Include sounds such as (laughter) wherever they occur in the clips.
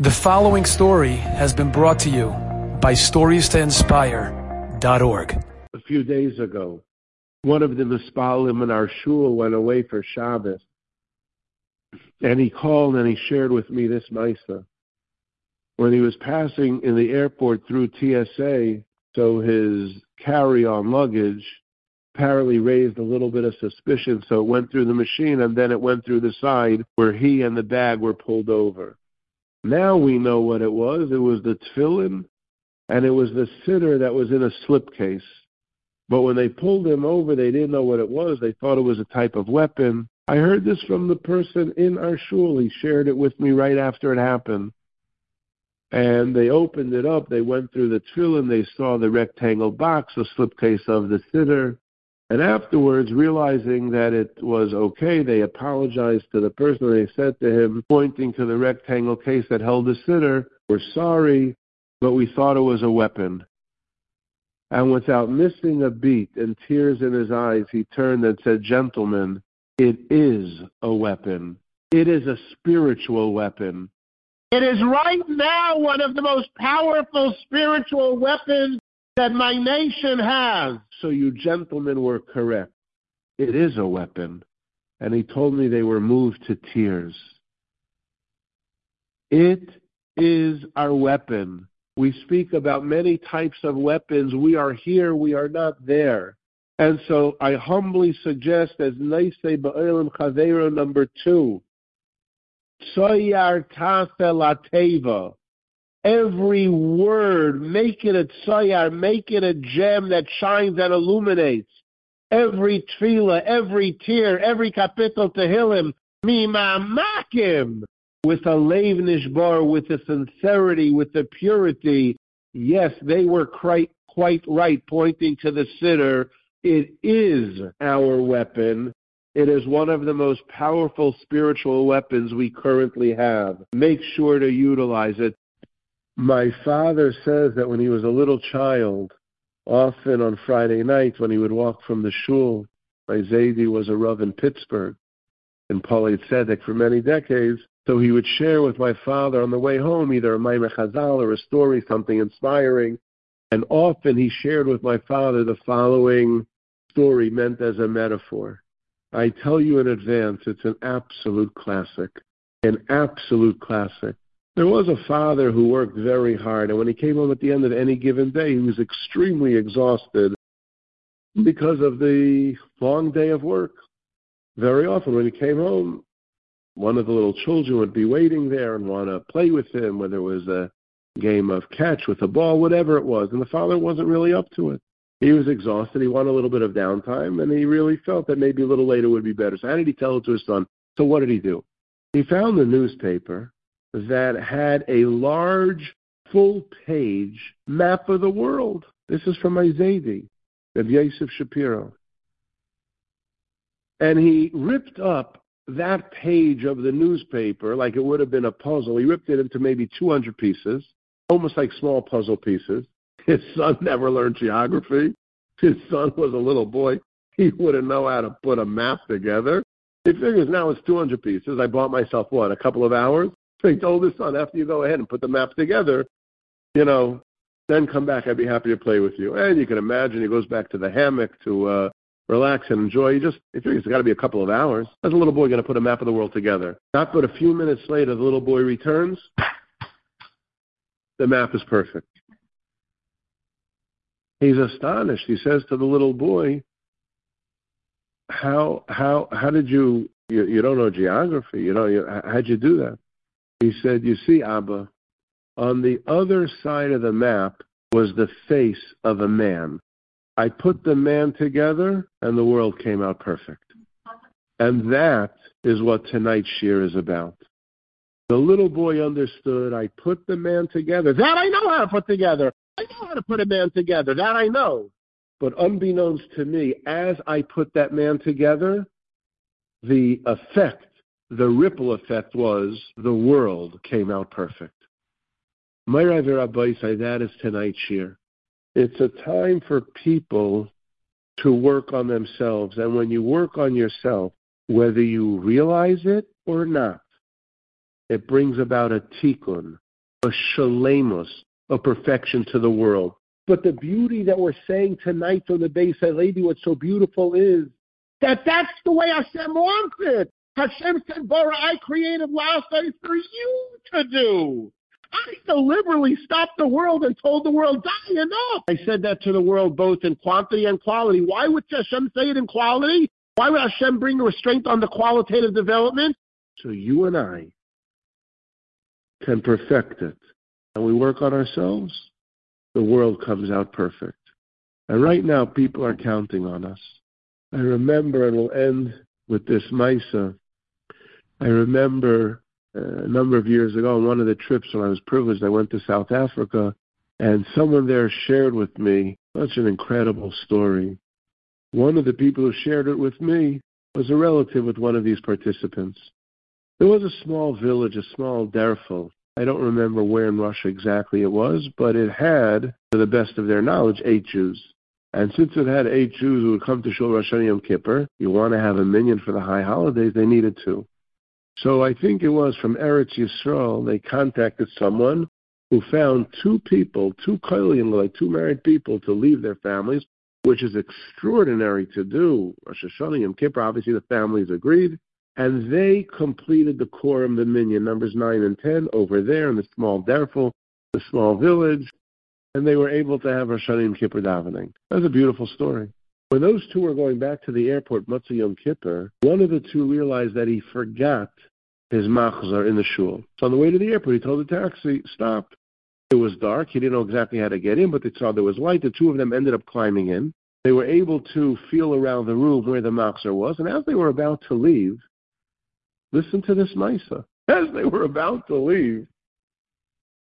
The following story has been brought to you by StoriesToInspire.org. A few days ago, one of the Mispalim in our shul went away for Shabbos, and he called and he shared with me this Misa. When he was passing in the airport through TSA, so his carry-on luggage apparently raised a little bit of suspicion, so it went through the machine and then it went through the side where he and the bag were pulled over. Now we know what it was. It was the tefillin, and it was the siddur that was in a slipcase. But when they pulled him over, they didn't know what it was. They thought it was a type of weapon. I heard this from the person in our shul. He shared it with me right after it happened. And they opened it up. They went through the tefillin. They saw the rectangle box, a slipcase of the siddur. And afterwards, realizing that it was okay, they apologized to the person. They said to him, pointing to the rectangle case that held the siddur, We're sorry, but we thought it was a weapon. And without missing a beat and tears in his eyes, he turned and said, Gentlemen, it is a weapon. It is a spiritual weapon. It is right now one of the most powerful spiritual weapons that my nation has. So you gentlemen were correct. It is a weapon. And he told me they were moved to tears. It is our weapon. We speak about many types of weapons. We are here, we are not there. And so I humbly suggest as Neisei Ba'elim Chavera number two, Tsoyar Tafel Ateva, every word, make it a tzayar, make it a gem that shines and illuminates. Every tefillah, every tear, every kapitel tehillim, mimamakim, with a leiv nishbar, with the sincerity, with the purity. Yes, they were quite, quite right, pointing to the siddur. It is our weapon. It is one of the most powerful spiritual weapons we currently have. Make sure to utilize it. My father says that when he was a little child, often on Friday night when he would walk from the shul, my Zaidi was a Rav in Pittsburgh, in Poale Tzedek for many decades, so he would share with my father on the way home either a Maamar Chazal or a story, something inspiring, and often he shared with my father the following story meant as a metaphor. I tell you in advance, it's an absolute classic. An absolute classic. There was a father who worked very hard, and when he came home at the end of any given day, he was extremely exhausted because of the long day of work. Very often, when he came home, one of the little children would be waiting there and want to play with him, whether it was a game of catch with a ball, whatever it was, and the father wasn't really up to it. He was exhausted. He wanted a little bit of downtime, and he really felt that maybe a little later would be better. So, how did he tell it to his son? So, what did he do? He found the newspaper that had a large, full page map of the world. This is from Isaiah of Yosef Shapiro. And he ripped up that page of the newspaper like it would have been a puzzle. He ripped it into maybe 200 pieces, almost like small puzzle pieces. His son never learned geography. His son was a little boy. He wouldn't know how to put a map together. He figures now it's 200 pieces. I bought myself, what, a couple of hours? Told his son, after you go ahead and put the map together, you know, then come back. I'd be happy to play with you. And you can imagine he goes back to the hammock to uh, relax and enjoy. He just, he figures it's got to be a couple of hours. How's a little boy going to put a map of the world together? Not but a few minutes later, the little boy returns. The map is perfect. He's astonished. He says to the little boy, "How how how did you you, you don't know geography? You know you, how'd you do that?" He said, You see, Abba, on the other side of the map was the face of a man. I put the man together, and the world came out perfect. And that is what tonight's shiur is about. The little boy understood, I put the man together. That I know how to put together. I know how to put a man together. That I know. But unbeknownst to me, as I put that man together, the effect the ripple effect was the world came out perfect. Myra Rabbi that is tonight's shiur. It's a time for people to work on themselves. And when you work on yourself, whether you realize it or not, it brings about a tikkun, a shalemus, a perfection to the world. But the beauty that we're saying tonight from the base lady, what's so beautiful is that that's the way Hashem wants it. Hashem said, Bara, I created last night for you to do. I deliberately stopped the world and told the world, die enough. I said that to the world both in quantity and quality. Why would Hashem say it in quality? Why would Hashem bring restraint on the qualitative development? So you and I can perfect it. And we work on ourselves, the world comes out perfect. And right now, people are counting on us. I remember, and we'll end with this Misa. I remember uh, a number of years ago on one of the trips when I was privileged, I went to South Africa, and someone there shared with me such an incredible story. One of the people who shared it with me was a relative with one of these participants. There was a small village, a small derfel. I don't remember where in Russia exactly it was, but it had, to the best of their knowledge, eight Jews. And since it had eight Jews who would come to Shul Rosh Hashanah Yom Kippur, you want to have a minyan for the high holidays, they needed to. So I think it was from Eretz Yisrael, they contacted someone who found two people, two Kailian, like two married people, to leave their families, which is extraordinary to do. Rosh Hashanah Yom Kippur, obviously the families agreed, and they completed the quorum, the minyan, numbers 9 and 10, over there in the small derfel, the small village, and they were able to have Rosh Hashanah Yom Kippur davening. That's a beautiful story. When those two were going back to the airport, Motzei Yom Kippur, one of the two realized that he forgot his machzor in the shul. So on the way to the airport, he told the taxi, stop. It was dark. He didn't know exactly how to get in, but they saw there was light. The two of them ended up climbing in. They were able to feel around the room where the machzor was, and as they were about to leave, listen to this Misa. (laughs) As they were about to leave,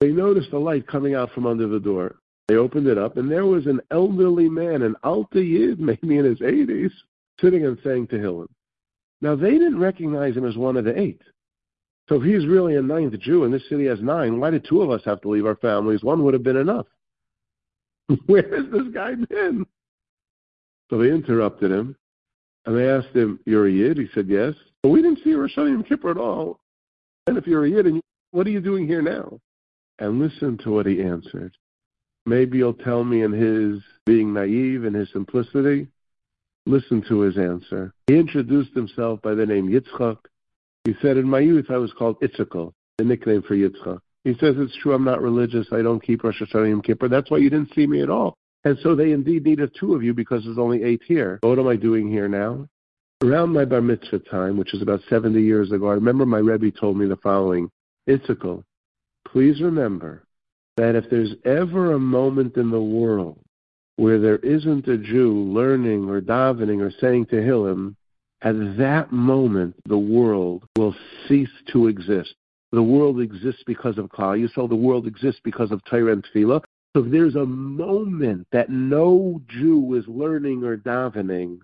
they noticed a light coming out from under the door. They opened it up, and there was an elderly man, an Alta Yid, (laughs) maybe in his 80s, sitting and saying to Tehillim. Now, they didn't recognize him as one of the eight. So he's really a ninth Jew and this city has nine, why did two of us have to leave our families? One would have been enough. (laughs) Where has this guy been? So they interrupted him, and they asked him, You're a Yid? He said, Yes. But we didn't see Rosh Hashanah Kippur at all. And if you're a Yid, and what are you doing here now? And listen to what he answered. Maybe he'll tell me in his being naive and his simplicity. Listen to his answer. He introduced himself by the name Yitzchak. He said, In my youth, I was called Itzchak, the nickname for Yitzchak. He says, It's true, I'm not religious. I don't keep Rosh Hashanah Yom Kippur. That's why you didn't see me at all. And so they indeed needed two of you because there's only eight here. What am I doing here now? Around my bar mitzvah time, which is about 70 years ago, I remember my Rebbe told me the following Itzchak, please remember that if there's ever a moment in the world where there isn't a Jew learning or davening or saying to Tehillim, at that moment the world will cease to exist. The world exists because of Klal Yisrael. The world exists because of Torah and Tefillah. So if there's a moment that no Jew is learning or davening,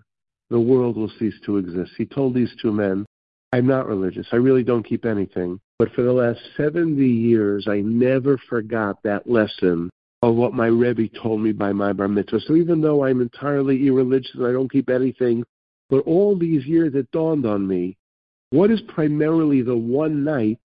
the world will cease to exist. He told these two men, I'm not religious. I really don't keep anything. But for the last 70 years, I never forgot that lesson of what my Rebbe told me by my bar mitzvah. So even though I'm entirely irreligious and I don't keep anything, but all these years it dawned on me, what is primarily the one night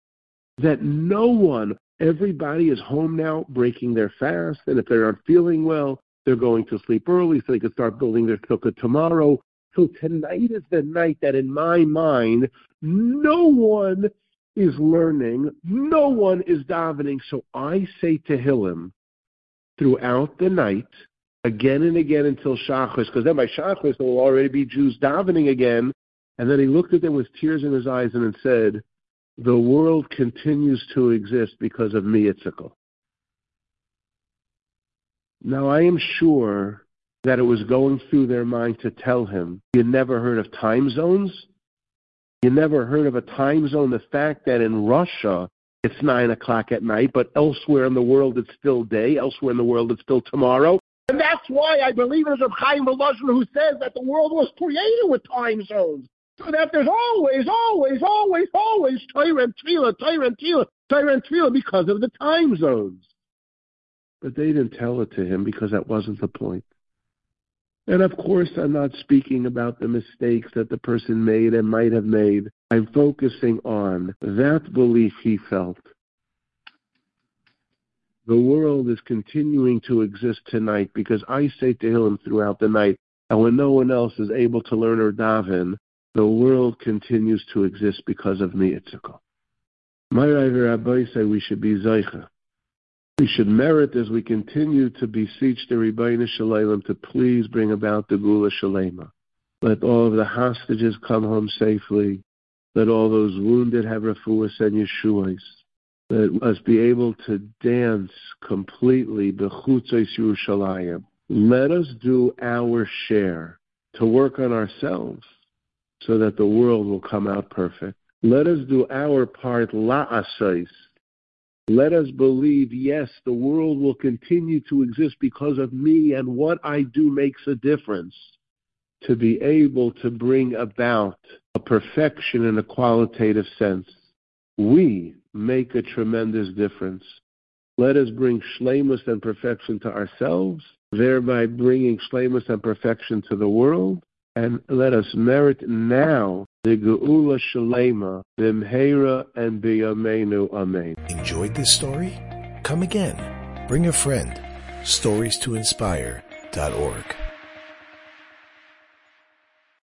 that no one, everybody is home now breaking their fast, and if they aren't feeling well, they're going to sleep early so they can start building their sukkah tomorrow. So tonight is the night that in my mind, no one is learning, no one is davening. So I say Tehillim throughout the night, again and again until Shachris, because then by Shachris there will already be Jews davening again. And then he looked at them with tears in his eyes and said, the world continues to exist because of me, Itzikal. Now I am sure that it was going through their mind to tell him, you never heard of time zones? You never heard of a time zone? The fact that in Russia it's nine o'clock at night, but elsewhere in the world it's still day, elsewhere in the world it's still tomorrow. And that's why I believe it is of Chaim Volozhin who says that the world was created with time zones. So that there's always, always, always, always Torah and Tefillah, Torah and Torah and because of the time zones. But they didn't tell it to him because that wasn't the point. And of course, I'm not speaking about the mistakes that the person made and might have made. I'm focusing on that belief he felt. The world is continuing to exist tonight because I say Tehillim throughout the night, and when no one else is able to learn or daven, the world continues to exist because of me, Itzikah. My Rabbi say we should be Zeicha. We should merit as we continue to beseech the Ribbono Shel Olam to please bring about the Geula Shalema. Let all of the hostages come home safely. Let all those wounded have refuahs and yeshuas. Let us be able to dance completely. Let us do our share to work on ourselves so that the world will come out perfect. Let us do our part la'asais let us believe, yes, the world will continue to exist because of me and what I do makes a difference. To be able to bring about a perfection in a qualitative sense. We make a tremendous difference. Let us bring shlemus and perfection to ourselves, thereby bringing shlemus and perfection to the world, and let us merit now the Geula Shalema, Bimheira and Biyamenu Amen. Enjoyed this story? Come again. Bring a friend. Stories to inspire.org.